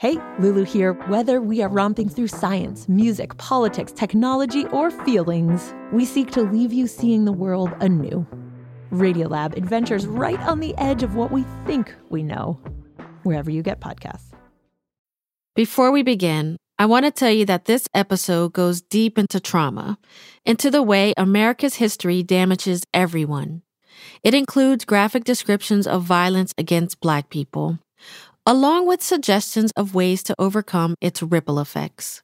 Hey, Lulu here. Whether we are romping through science, music, politics, technology, or feelings, we seek to leave you seeing the world anew. Radiolab adventures right on the edge of what we think we know, wherever you get podcasts. Before we begin, I want to tell you that this episode goes deep into trauma, into the way America's history damages everyone. It includes graphic descriptions of violence against Black people along with suggestions of ways to overcome its ripple effects.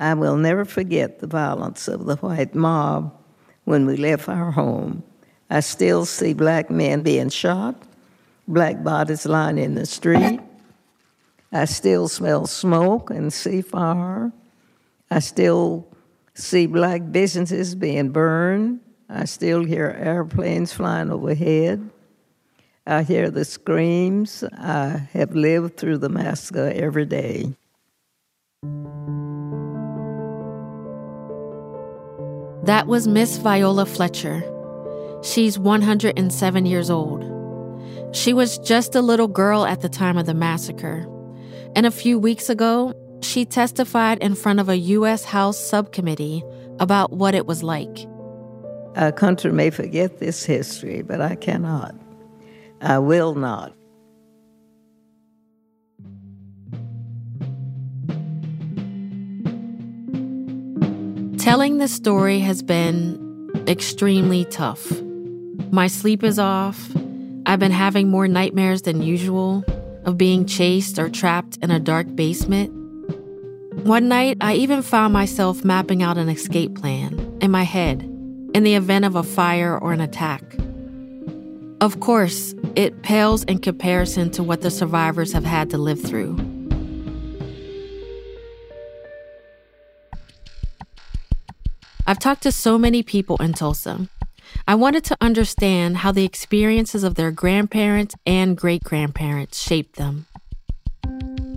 I will never forget the violence of the white mob when we left our home. I still see black men being shot, black bodies lying in the street. I still smell smoke and see fire. I still see black businesses being burned. I still hear airplanes flying overhead. I hear the screams. I have lived through the massacre every day. That was Miss Viola Fletcher. She's 107 years old. She was just a little girl at the time of the massacre. And a few weeks ago, she testified in front of a U.S. House subcommittee about what it was like. Our country may forget this history, but I cannot. I will not. Telling this story has been extremely tough. My sleep is off. I've been having more nightmares than usual of being chased or trapped in a dark basement. One night, I even found myself mapping out an escape plan in my head in the event of a fire or an attack. Of course, it pales in comparison to what the survivors have had to live through. I've talked to so many people in Tulsa. I wanted to understand how the experiences of their grandparents and great grandparents shaped them.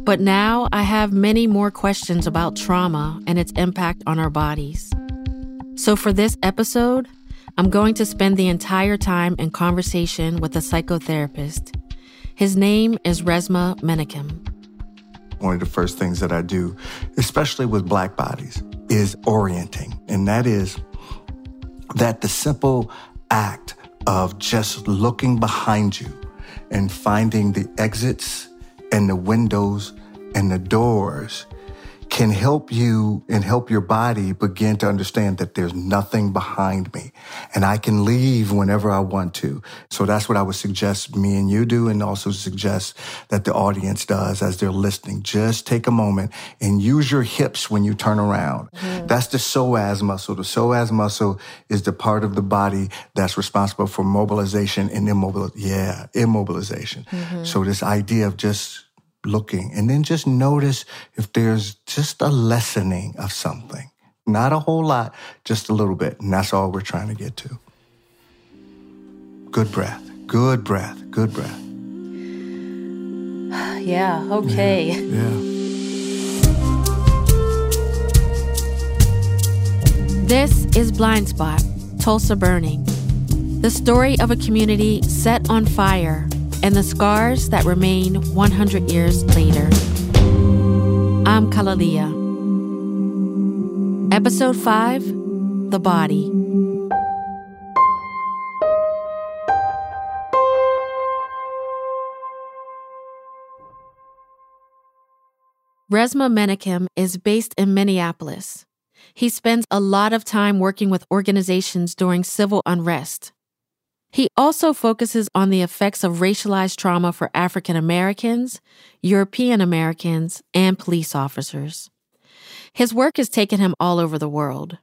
But now I have many more questions about trauma and its impact on our bodies. So for this episode, I'm going to spend the entire time in conversation with a psychotherapist. His name is Resmaa Menakem. One of the first things that I do, especially with black bodies, is orienting. And that is that the simple act of just looking behind you and finding the exits and the windows and the doors can help you and help your body begin to understand that there's nothing behind me and I can leave whenever I want to. So that's what I would suggest me and you do and also suggest that the audience does as they're listening. Just take a moment and use your hips when you turn around. Mm-hmm. That's the psoas muscle. The psoas muscle is the part of the body that's responsible for mobilization and immobilization. Yeah, immobilization. Mm-hmm. So this idea of just looking and then just notice if there's just a lessening of something. Not a whole lot, just a little bit. And that's all we're trying to get to. Good breath, good breath, good breath. Yeah, okay. Yeah. yeah. This is Blind Spot, Tulsa Burning, the story of a community set on fire and the scars that remain 100 years later. I'm KalaLea. Episode 5 The Body. Resmaa Menakem is based in Minneapolis. He spends a lot of time working with organizations during civil unrest. He also focuses on the effects of racialized trauma for African Americans, European Americans, and police officers. His work has taken him all over the world.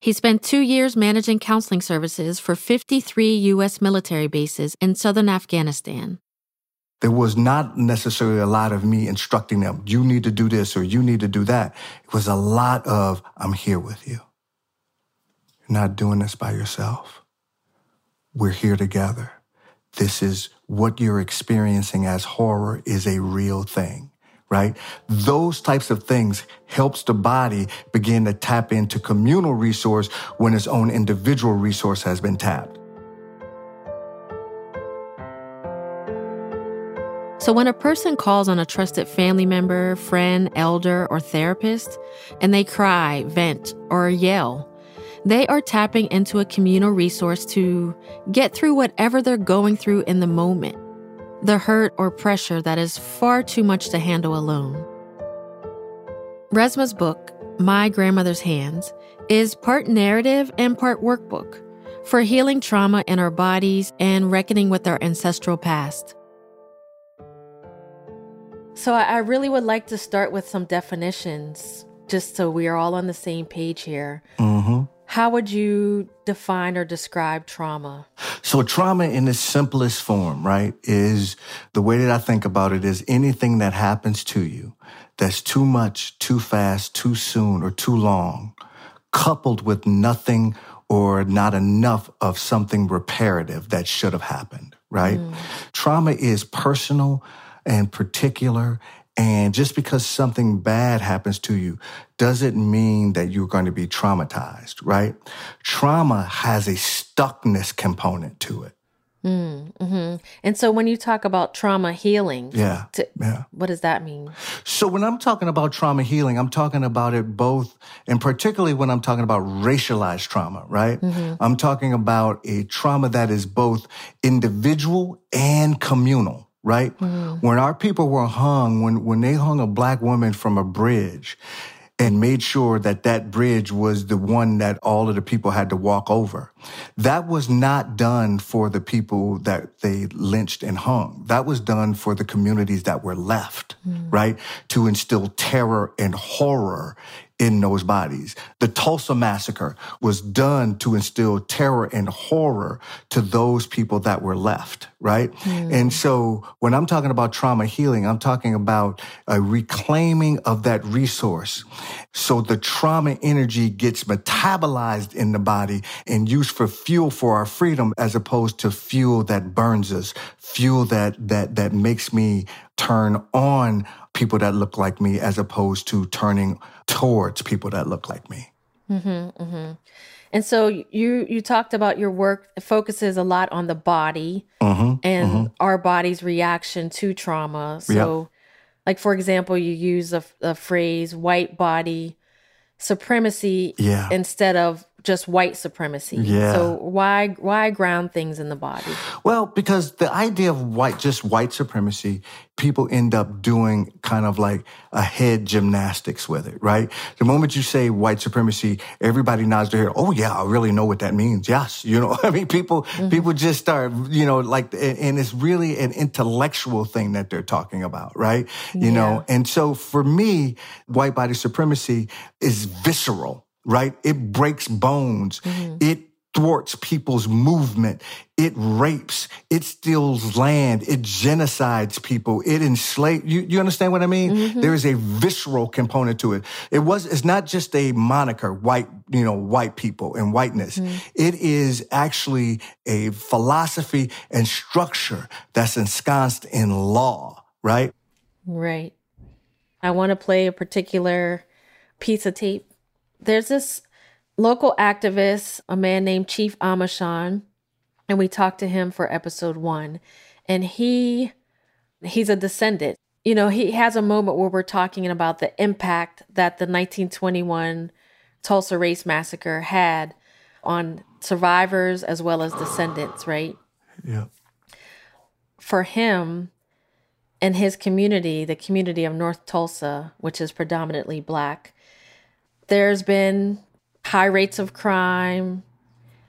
He spent two years managing counseling services for 53 U.S. military bases in southern Afghanistan. There was not necessarily a lot of me instructing them, you need to do this or you need to do that. It was a lot of, I'm here with you. You're not doing this by yourself. We're here together. This is what you're experiencing as horror is a real thing, right? Those types of things helps the body begin to tap into communal resource when its own individual resource has been tapped. So when a person calls on a trusted family member, friend, elder, or therapist, and they cry, vent, or yell, they are tapping into a communal resource to get through whatever they're going through in the moment, the hurt or pressure that is far too much to handle alone. Resmaa's book, My Grandmother's Hands, is part narrative and part workbook for healing trauma in our bodies and reckoning with our ancestral past. So, I really would like to start with some definitions, just so we are all on the same page here. Mm-hmm. How would you define or describe trauma? So, trauma in its simplest form, right, is the way that I think about it is anything that happens to you that's too much, too fast, too soon, or too long, coupled with nothing or not enough of something reparative that should have happened, right? Mm. Trauma is personal and particular. And just because something bad happens to you doesn't mean that you're going to be traumatized, right? Trauma has a stuckness component to it. Mm, hmm And so when you talk about trauma healing, yeah, to, yeah, what does that mean? So when I'm talking about trauma healing, I'm talking about it both, and particularly when I'm talking about racialized trauma, right? Mm-hmm. I'm talking about a trauma that is both individual and communal right? Mm-hmm. When our people were hung, when, when they hung a black woman from a bridge and made sure that that bridge was the one that all of the people had to walk over, that was not done for the people that they lynched and hung. That was done for the communities that were left, mm-hmm. right? To instill terror and horror in those bodies. The Tulsa massacre was done to instill terror and horror to those people that were left, right? Mm. And so when I'm talking about trauma healing, I'm talking about a reclaiming of that resource. So the trauma energy gets metabolized in the body and used for fuel for our freedom as opposed to fuel that burns us, fuel that, that, that makes me turn on people that look like me as opposed to turning towards people that look like me. Mm-hmm, mm-hmm. And so you you talked about your work focuses a lot on the body mm-hmm, and mm-hmm. our body's reaction to trauma. So, like for example, you use a, a phrase "white body supremacy" yeah. instead of just white supremacy. Yeah. So why why ground things in the body? Well, because the idea of white just white supremacy, people end up doing kind of like a head gymnastics with it, right? The moment you say white supremacy, everybody nods their head. Oh yeah, I really know what that means. Yes, you know, I mean, people mm-hmm. people just start, you know, like, and it's really an intellectual thing that they're talking about, right? You yeah. know, and so for me, white body supremacy is visceral right? It breaks bones. Mm-hmm. It thwarts people's movement. It rapes. It steals land. It genocides people. It enslaves. You, you understand what I mean? Mm-hmm. There is a visceral component to it. It was, it's not just a moniker, white, you know, white people and whiteness. Mm-hmm. It is actually a philosophy and structure that's ensconced in law, right? Right. I want to play a particular piece of tape there's this local activist, a man named Chief Amusan, and we talked to him for episode one. And he he's a descendant. You know, he has a moment where we're talking about the impact that the 1921 Tulsa Race Massacre had on survivors as well as descendants, right? Yeah. For him and his community, the community of North Tulsa, which is predominantly black, there's been high rates of crime,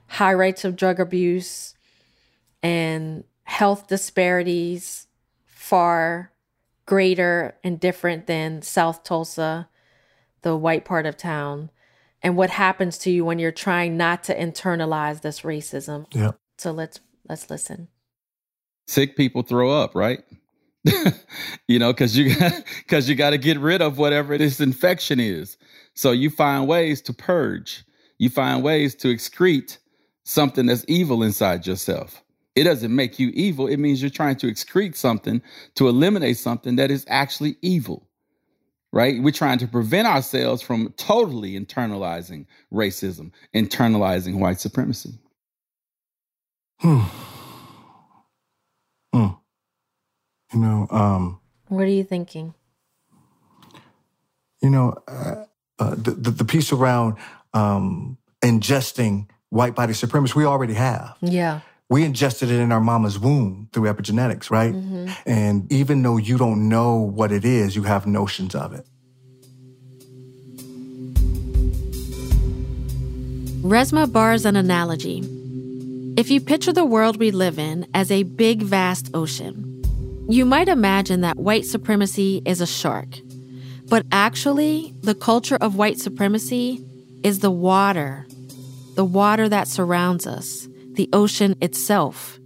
high rates of drug abuse, and health disparities far greater and different than South Tulsa, the white part of town, and what happens to you when you're trying not to internalize this racism. Yeah. So let's let's listen. Sick people throw up, right? you know, because you got because you got to get rid of whatever this infection is. So you find ways to purge. You find ways to excrete something that's evil inside yourself. It doesn't make you evil. It means you're trying to excrete something to eliminate something that is actually evil. Right? We're trying to prevent ourselves from totally internalizing racism, internalizing white supremacy. Hmm. Hmm. You know, um, what are you thinking? You know, uh, uh, the, the, the piece around um, ingesting white body supremacy we already have. Yeah. We ingested it in our mama's womb through epigenetics, right? Mm-hmm. And even though you don't know what it is, you have notions of it. Resmaa bars an analogy. If you picture the world we live in as a big, vast ocean, you might imagine that white supremacy is a shark. But actually, the culture of white supremacy is the water, the water that surrounds us, the ocean itself,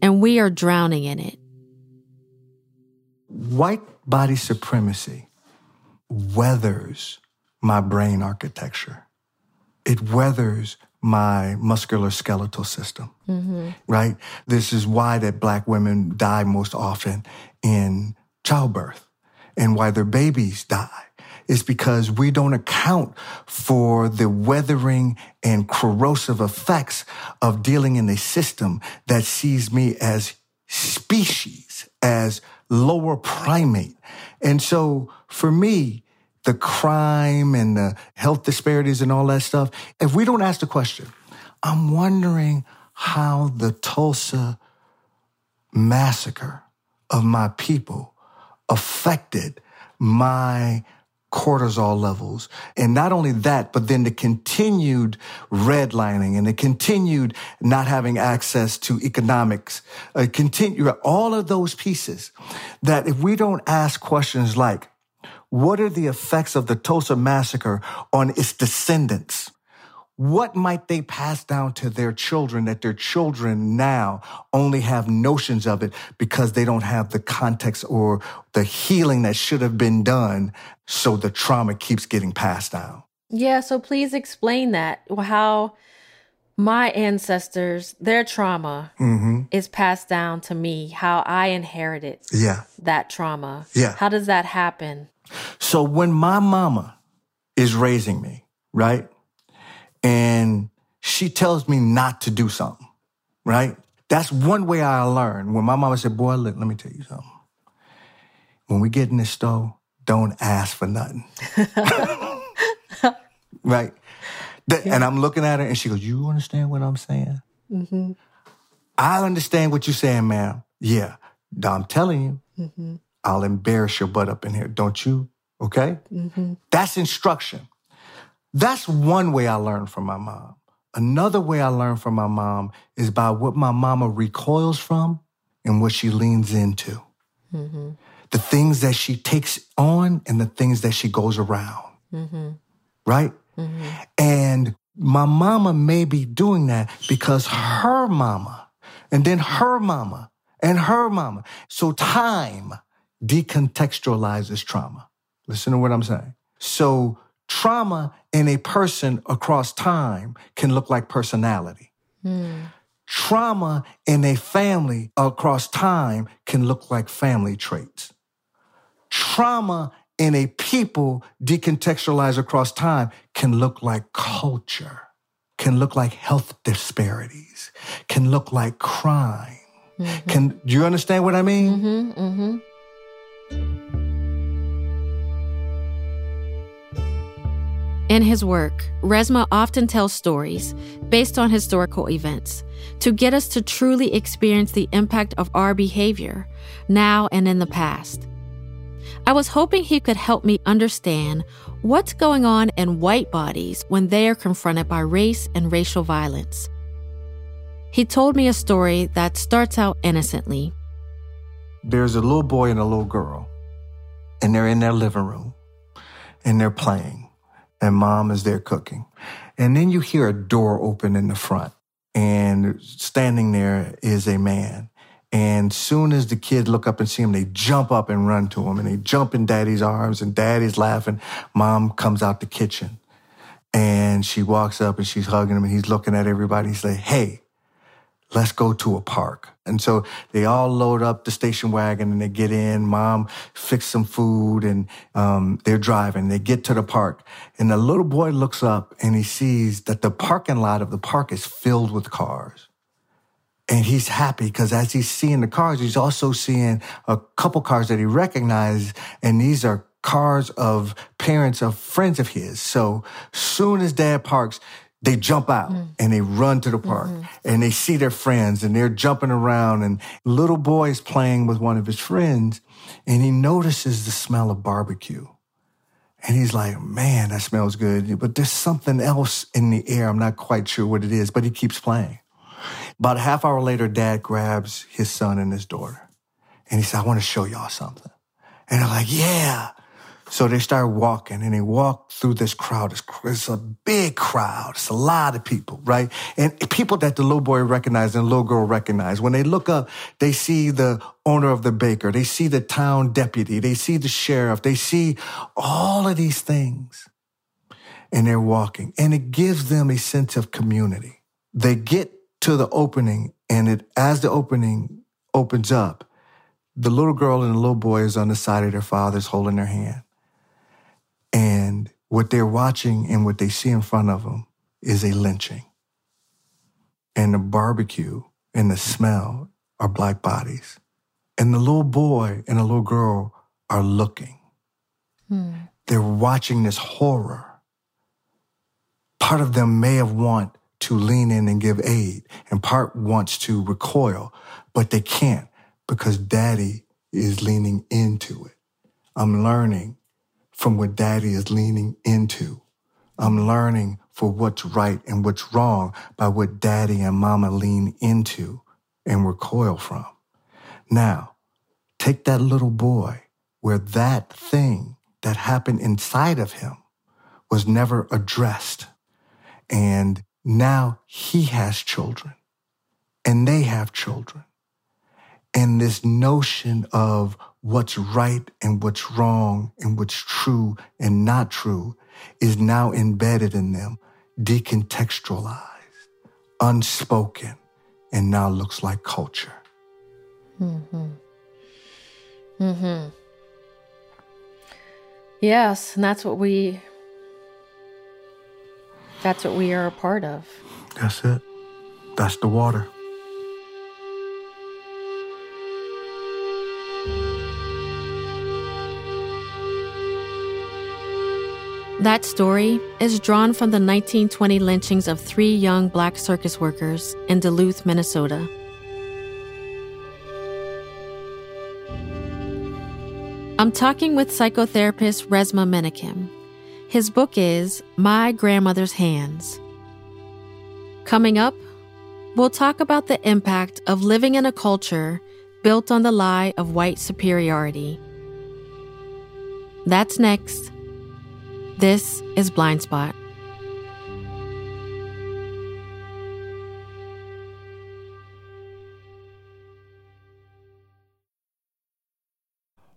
and we are drowning in it. White body supremacy weathers my brain architecture. It weathers my musculoskeletal system, mm-hmm. right? This is why that black women die most often in childbirth and why their babies die is because we don't account for the weathering and corrosive effects of dealing in a system that sees me as species, as lower primate. And so for me, the crime and the health disparities and all that stuff, if we don't ask the question, I'm wondering how the Tulsa massacre of my people affected my cortisol levels. And not only that, but then the continued redlining and the continued not having access to economics, uh, continue all of those pieces that if we don't ask questions like, what are the effects of the Tulsa massacre on its descendants? What might they pass down to their children that their children now only have notions of it because they don't have the context or the healing that should have been done so the trauma keeps getting passed down? Yeah, so please explain that. How my ancestors, their trauma mm-hmm. is passed down to me, how I inherited yeah. that trauma. Yeah. How does that happen? So when my mama is raising me, right? And she tells me not to do something, right? That's one way I learn. When my mama said, boy, look, let me tell you something. When we get in the store, don't ask for nothing. right? That, yeah. And I'm looking at her and she goes, you understand what I'm saying? Mm-hmm. I understand what you're saying, ma'am. Yeah. I'm telling you. Mm-hmm. I'll embarrass your butt up in here. Don't you? Okay? Mm-hmm. That's instruction. That's one way I learned from my mom. Another way I learned from my mom is by what my mama recoils from and what she leans into. Mm-hmm. The things that she takes on and the things that she goes around. Mm-hmm. Right? Mm-hmm. And my mama may be doing that because her mama and then her mama and her mama. So time decontextualizes trauma. Listen to what I'm saying. So trauma in a person across time can look like personality. Mm. Trauma in a family across time can look like family traits. Trauma in a people decontextualized across time can look like culture, can look like health disparities, can look like crime. Mm-hmm. Can do you understand what I mean? Mm-hmm, mm-hmm. In his work, Resmaa often tells stories based on historical events to get us to truly experience the impact of our behavior now and in the past. I was hoping he could help me understand what's going on in white bodies when they are confronted by race and racial violence. He told me a story that starts out innocently. There's a little boy and a little girl, and they're in their living room, and they're playing and mom is there cooking. And then you hear a door open in the front and standing there is a man. And soon as the kids look up and see him, they jump up and run to him and they jump in daddy's arms and daddy's laughing. Mom comes out the kitchen and she walks up and she's hugging him and he's looking at everybody. He's like, Hey, let's go to a park. And so they all load up the station wagon and they get in. Mom fix some food and um, they're driving. They get to the park and the little boy looks up and he sees that the parking lot of the park is filled with cars. And he's happy because as he's seeing the cars, he's also seeing a couple cars that he recognizes. And these are cars of parents of friends of his. So soon as dad parks, they jump out mm. and they run to the park mm-hmm. and they see their friends and they're jumping around and little boy's playing with one of his friends and he notices the smell of barbecue. And he's like, man, that smells good. But there's something else in the air. I'm not quite sure what it is, but he keeps playing. About a half hour later, dad grabs his son and his daughter. And he said, I want to show y'all something. And they're like, yeah. So they start walking and they walk through this crowd. It's, it's, a big crowd. It's a lot of people, right? And people that the little boy recognized and little girl recognized. When they look up, they see the owner of the baker. They see the town deputy. They see the sheriff. They see all of these things. And they're walking. And it gives them a sense of community. They get to the opening and it, as the opening opens up, the little girl and the little boy is on the side of their fathers holding their hand. And what they're watching and what they see in front of them is a lynching. And the barbecue and the smell are black bodies. And the little boy and the little girl are looking. Hmm. They're watching this horror. Part of them may have want to lean in and give aid, and part wants to recoil, but they can't because daddy is leaning into it. I'm learning from what daddy is leaning into. I'm learning for what's right and what's wrong by what daddy and mama lean into and recoil from. Now, take that little boy where that thing that happened inside of him was never addressed. And now he has children and they have children. And this notion of what's right and what's wrong and what's true and not true is now embedded in them, decontextualized, unspoken, and now looks like culture. Mm-hmm. Mm-hmm. Yes, and that's what we that's what we are a part of. That's it. That's the water. That story is drawn from the 1920 lynchings of three young black circus workers in Duluth, Minnesota. I'm talking with psychotherapist Resmaa Menakem. His book is My Grandmother's Hands. Coming up, we'll talk about the impact of living in a culture built on the lie of white superiority. That's next this is Blind Spot.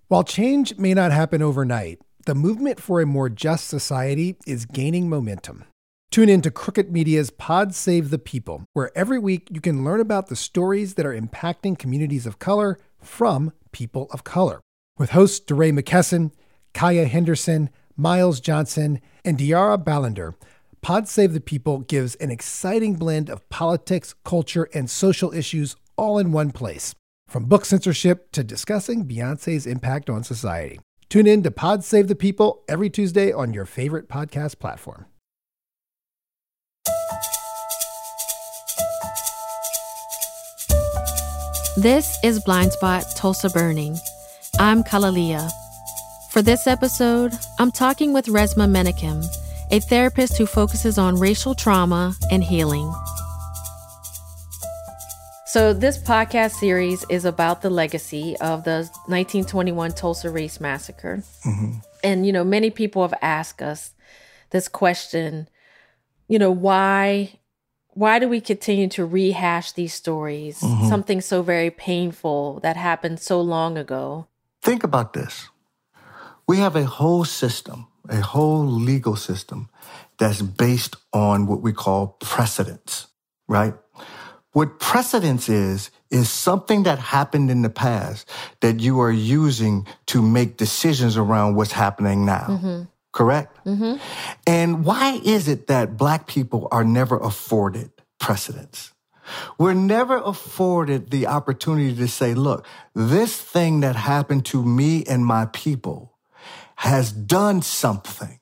While change may not happen overnight, the movement for a more just society is gaining momentum. Tune in to Crooked Media's Pod Save the People, where every week you can learn about the stories that are impacting communities of color from people of color. With hosts DeRay McKesson, Kaya Henderson, Myles Johnson, and De'Ara Balenger, Pod Save the People gives an exciting blend of politics, culture, and social issues all in one place. From book censorship to discussing Beyonce's impact on society. Tune in to Pod Save the People every Tuesday on your favorite podcast platform. This is Blind Spot Tulsa Burning. I'm KalaLea. For this episode, I'm talking with Resmaa Menakem, a therapist who focuses on racial trauma and healing. So, this podcast series is about the legacy of the 1921 Tulsa Race Massacre. Mm-hmm. And, you know, many people have asked us this question, you know, why why do we continue to rehash these stories? Mm-hmm. Something so very painful that happened so long ago. Think about this. We have a whole system, a whole legal system that's based on what we call precedents, right? What precedence is, is something that happened in the past that you are using to make decisions around what's happening now. Mm-hmm. Correct? Mm-hmm. And why is it that Black people are never afforded precedence? We're never afforded the opportunity to say, look, this thing that happened to me and my people has done something.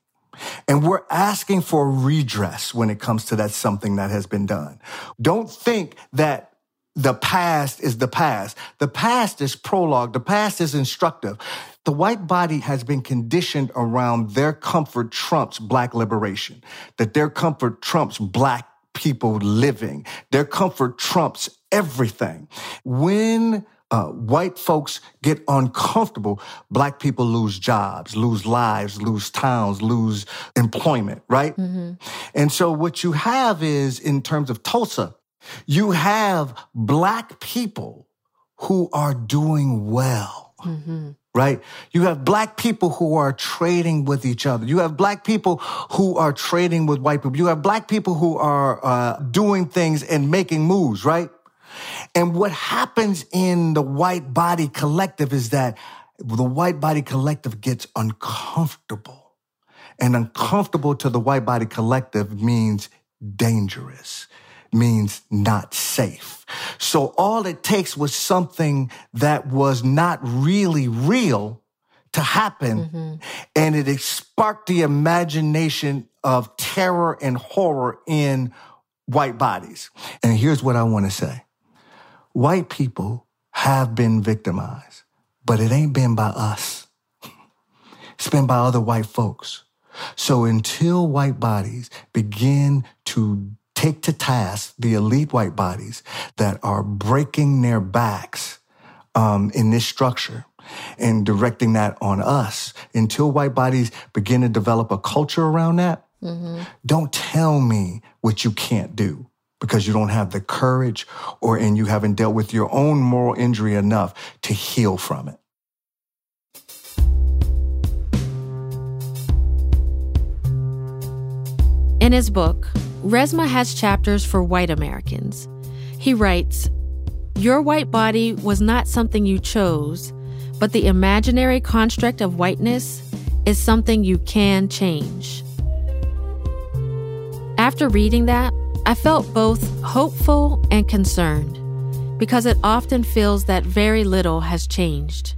And we're asking for redress when it comes to that something that has been done. Don't think that the past is the past. The past is prologue. The past is instructive. The white body has been conditioned around their comfort trumps black liberation, that their comfort trumps black people living. Their comfort trumps everything. When uh, white folks get uncomfortable, black people lose jobs, lose lives, lose towns, lose employment, right? Mm-hmm. And so what you have is, in terms of Tulsa, you have black people who are doing well. Mm-hmm right? You have black people who are trading with each other. You have black people who are trading with white people. You have black people who are uh, doing things and making moves, right? And what happens in the white body collective is that the white body collective gets uncomfortable. And uncomfortable to the white body collective means dangerous means not safe. So all it takes was something that was not really real to happen. Mm-hmm. And it sparked the imagination of terror and horror in white bodies. And here's what I want to say. White people have been victimized, but it ain't been by us. It's been by other white folks. So until white bodies begin to take to task the elite white bodies that are breaking their backs um, in this structure and directing that on us until white bodies begin to develop a culture around that. Mm-hmm. Don't tell me what you can't do because you don't have the courage or and you haven't dealt with your own moral injury enough to heal from it. In his book, Resmaa has chapters for white Americans. He writes Your white body was not something you chose, but the imaginary construct of whiteness is something you can change. After reading that, I felt both hopeful and concerned because it often feels that very little has changed.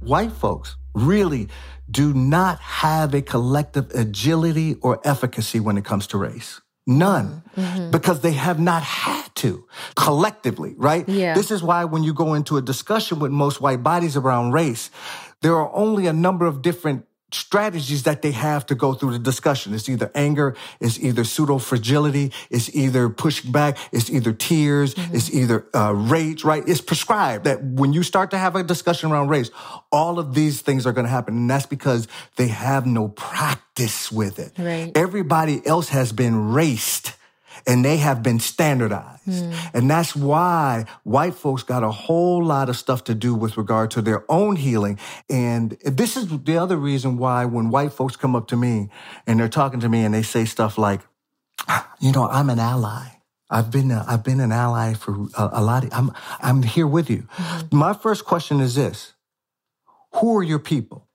White folks really do not have a collective agility or efficacy when it comes to race. None. Mm-hmm. Because they have not had to collectively, right? Yeah. This is why when you go into a discussion with most white bodies around race, there are only a number of different strategies that they have to go through the discussion. It's either anger, it's either pseudo fragility, it's either pushing back, it's either tears, mm-hmm. it's either uh, rage, right? It's prescribed that when you start to have a discussion around race, all of these things are going to happen. And that's because they have no practice with it. Right. Everybody else has been raced and they have been standardized. Mm. And that's why white folks got a whole lot of stuff to do with regard to their own healing. And this is the other reason why when white folks come up to me and they're talking to me and they say stuff like, you know, I'm an ally. I've been a, I've been an ally for a, a lot. Of, I'm I'm here with you. Mm-hmm. My first question is this: Who are your people?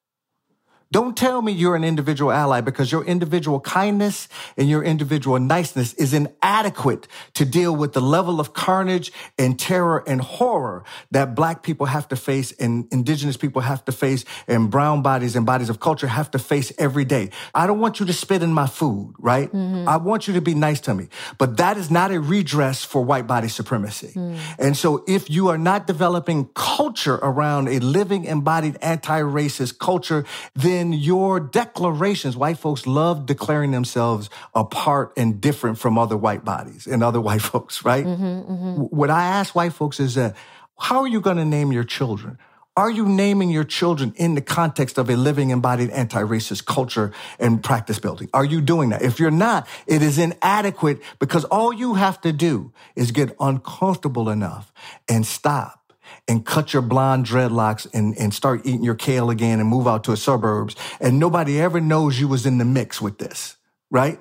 Don't tell me you're an individual ally because your individual kindness and your individual niceness is inadequate to deal with the level of carnage and terror and horror that black people have to face and indigenous people have to face and brown bodies and bodies of culture have to face every day. I don't want you to spit in my food, right? Mm-hmm. I want you to be nice to me, but that is not a redress for white body supremacy. Mm. And so if you are not developing culture around a living embodied anti-racist culture, then in your declarations, white folks love declaring themselves apart and different from other white bodies and other white folks, right? Mm-hmm, mm-hmm. What I ask white folks is that, how are you going to name your children? Are you naming your children in the context of a living embodied anti-racist culture and practice building? Are you doing that? If you're not, it is inadequate because all you have to do is get uncomfortable enough and stop and cut your blonde dreadlocks and, and start eating your kale again and move out to the suburbs. And nobody ever knows you was in the mix with this, right?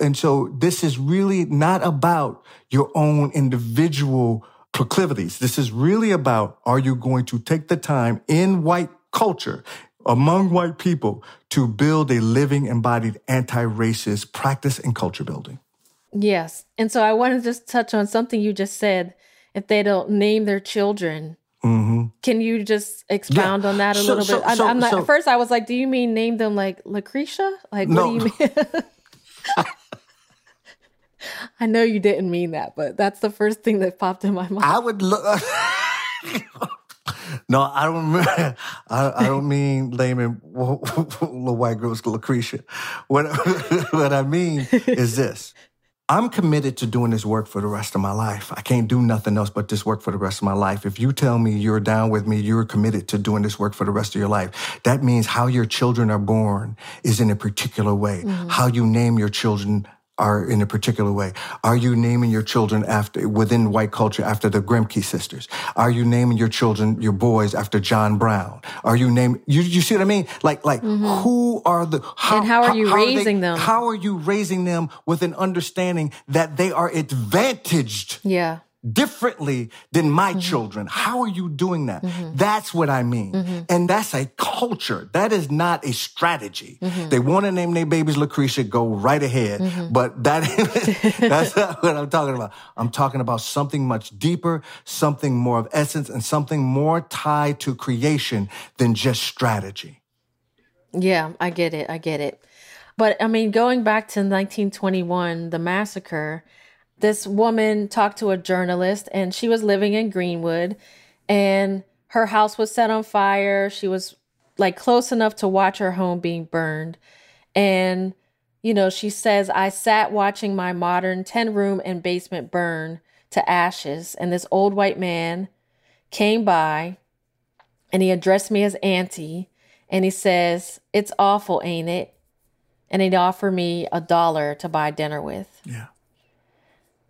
And so this is really not about your own individual proclivities. This is really about, are you going to take the time in white culture among white people to build a living embodied anti-racist practice and culture building? Yes. And so I want to just touch on something you just said. If they don't name their children, Mm-hmm. can you just expound Yeah. on that a So- little so- bit? I, so- I'm not, so- at first, I was like, do you mean name them like Lucretia? Like, No. what do you mean? I know you didn't mean that, but that's the first thing that popped in my mind. I would look. no, I don't. Remember, I, I don't mean laming little white girls Lucretia. What what I mean is this. I'm committed to doing this work for the rest of my life. I can't do nothing else but this work for the rest of my life. If you tell me you're down with me, you're committed to doing this work for the rest of your life. That means how your children are born is in a particular way. Mm-hmm. How you name your children are in a particular way. Are you naming your children after within white culture after the Grimke sisters? Are you naming your children, your boys after John Brown? Are you naming you you see what I mean? Like like mm-hmm. who are the how, And how are you they- raising them? How are you raising them with an understanding that they are advantaged yeah. Differently than my Mm-hmm. children. How are you doing that? That's what I mean. Mm-hmm. And that's a culture. That is not a strategy. Mm-hmm. They want to name their babies Lucretia, go right ahead. But that that's not what I'm talking about. I'm talking about something much deeper, something more of essence, and something more tied to creation than just strategy. Yeah, I get it. I get it. But I mean, going back to 1921, the massacre, this woman talked to a journalist and she was living in Greenwood and her house was set on fire. She was like close enough to watch her home being burned. And, you know, she says, I sat watching my modern 10 room and basement burn to ashes. And this old white man came by and he addressed me as Auntie and he says, It's awful, ain't it? And he'd offer me a dollar to buy dinner with. Yeah.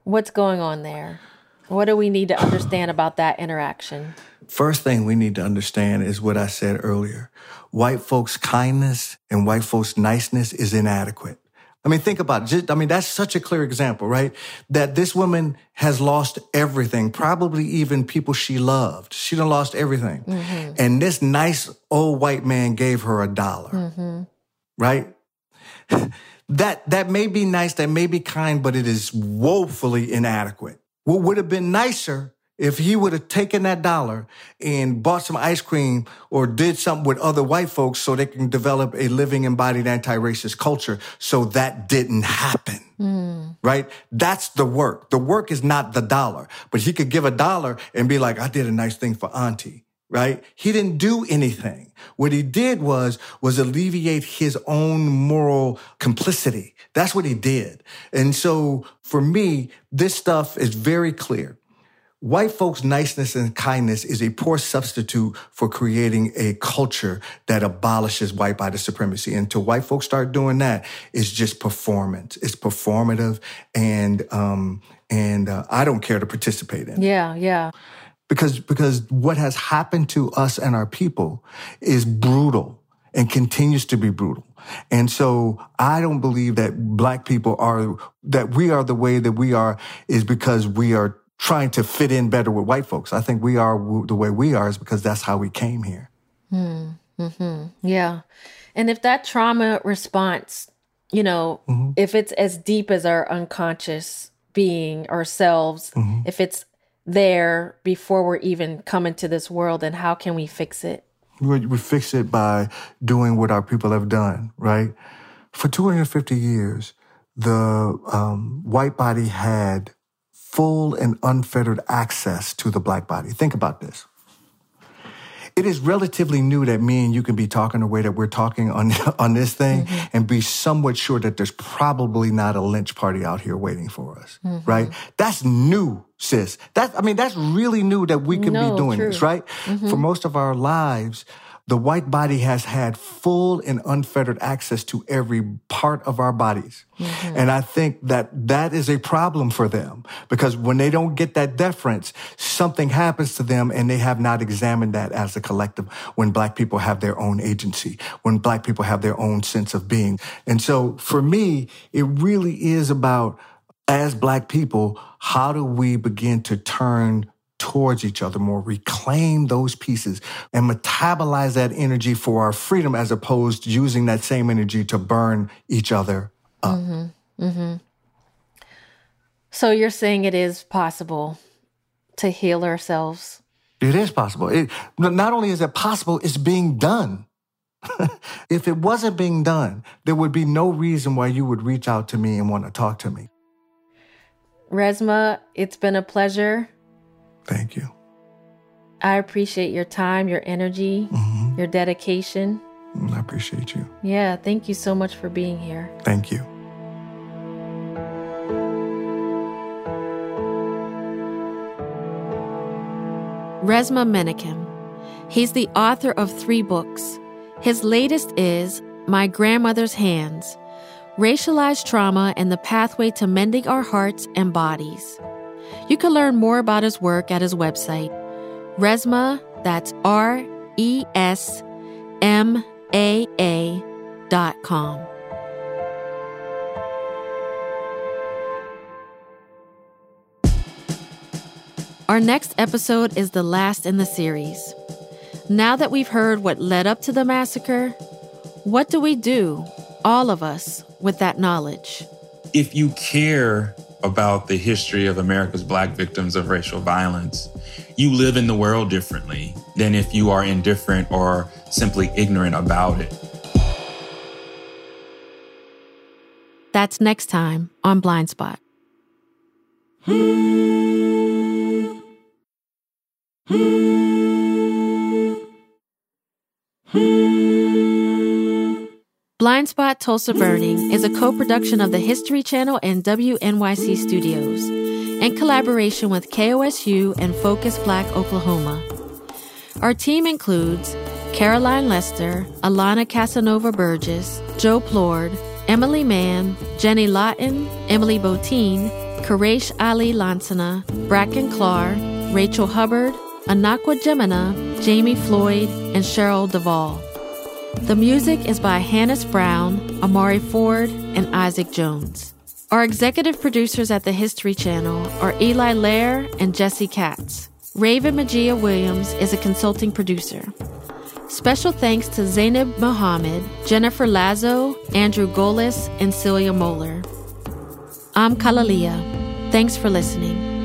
What's going on there? What do we need to understand about that interaction? First thing we need to understand is what I said earlier. White folks' kindness and white folks' niceness is inadequate. I mean, think about it. Just, I mean, that's such a clear example, right? That this woman has lost everything, probably even people she loved. She done lost everything. Mm-hmm. And this nice old white man gave her a dollar, mm-hmm. right? that that may be nice, that may be kind, but it is woefully inadequate. What would have been nicer if he would have taken that dollar and bought some ice cream or did something with other white folks so they can develop a living embodied anti-racist culture so that didn't happen. Hmm. Right? That's the work. The work is not the dollar, but he could give a dollar and be like, I did a nice thing for auntie right? He didn't do anything. What he did was, was alleviate his own moral complicity. That's what he did. And so for me, this stuff is very clear. White folks' niceness and kindness is a poor substitute for creating a culture that abolishes white body supremacy. And to white folks start doing that, it's just performance. It's performative, and um, and uh, I don't care to participate in Yeah, yeah. Because because what has happened to us and our people is brutal and continues to be brutal. And so I don't believe that black people are that we are the way that we are is because we are trying to fit in better with white folks. I think we are the way we are is because that's how we came here. Hmm. Mm-hmm. Yeah. And if that trauma response, you know, mm-hmm. if it's as deep as our unconscious being, ourselves, mm-hmm. if it's there before we're even coming to this world, and how can we fix it? We, we fix it by doing what our people have done, right? For 250 years, the um, white body had full and unfettered access to the black body. Think about this. It is relatively new that me and you can be talking the way that we're talking on on this thing mm-hmm. and be somewhat sure that there's probably not a lynch party out here waiting for us, mm-hmm. right? That's new, sis. That I mean, that's really new that we can No, be doing true. this, right? Mm-hmm. For most of our lives, the white body has had full and unfettered access to every part of our bodies. Mm-hmm. And I think that that is a problem for them because when they don't get that deference, something happens to them and they have not examined that as a collective when black people have their own agency, when black people have their own sense of being. And so for me, it really is about as black people, how do we begin to turn towards each other more, reclaim those pieces and metabolize that energy for our freedom as opposed to using that same energy to burn each other up. Mm-hmm. Mm-hmm. So you're saying it is possible to heal ourselves? It is possible. It, not only is it possible, it's being done. if it wasn't being done, there would be no reason why you would reach out to me and want to talk to me. Resmaa, it's been a pleasure. Thank you. I appreciate your time, your energy, mm-hmm. your dedication. Mm, I appreciate you. Yeah, thank you so much for being here. Thank you. Resmaa Menakem. He's the author of three books. His latest is My Grandmother's Hands Racialized Trauma and the Pathway to Mending Our Hearts and Bodies. You can learn more about his work at his website, Resmaa, that's R E S M A A dot com. Our next episode is the last in the series. Now that we've heard what led up to the massacre, what do we do, all of us, with that knowledge? If you care about the history of America's Black victims of racial violence, you live in the world differently than if you are indifferent or simply ignorant about it. That's next time on Blind Spot. Hmm. Hmm. Hmm. Blind Spot Tulsa Burning is a co production of the History Channel and WNYC Studios, in collaboration with KOSU and Focus Black Oklahoma. Our team includes Caroline Lester, Alana Casanova Burgess, Joe Plourde, Emily Mann, Jenny Lawton, Emily Botein, Quraysh Ali Lansana, Bracken Clark, Rachel Hubbard, Anakwa Dwamena, Jami Floyd, and Cheryl Devall. The music is by Hannis Brown, Amari Ford, and Isaac Jones. Our executive producers at the History Channel are Eli Lehrer and Jesse Katz. Raven Magia Williams is a consulting producer. Special thanks to Zainab Mohammed, Jennifer Lazo, Andrew Golis, and Celia Moeller. I'm KalaLea. Thanks for listening.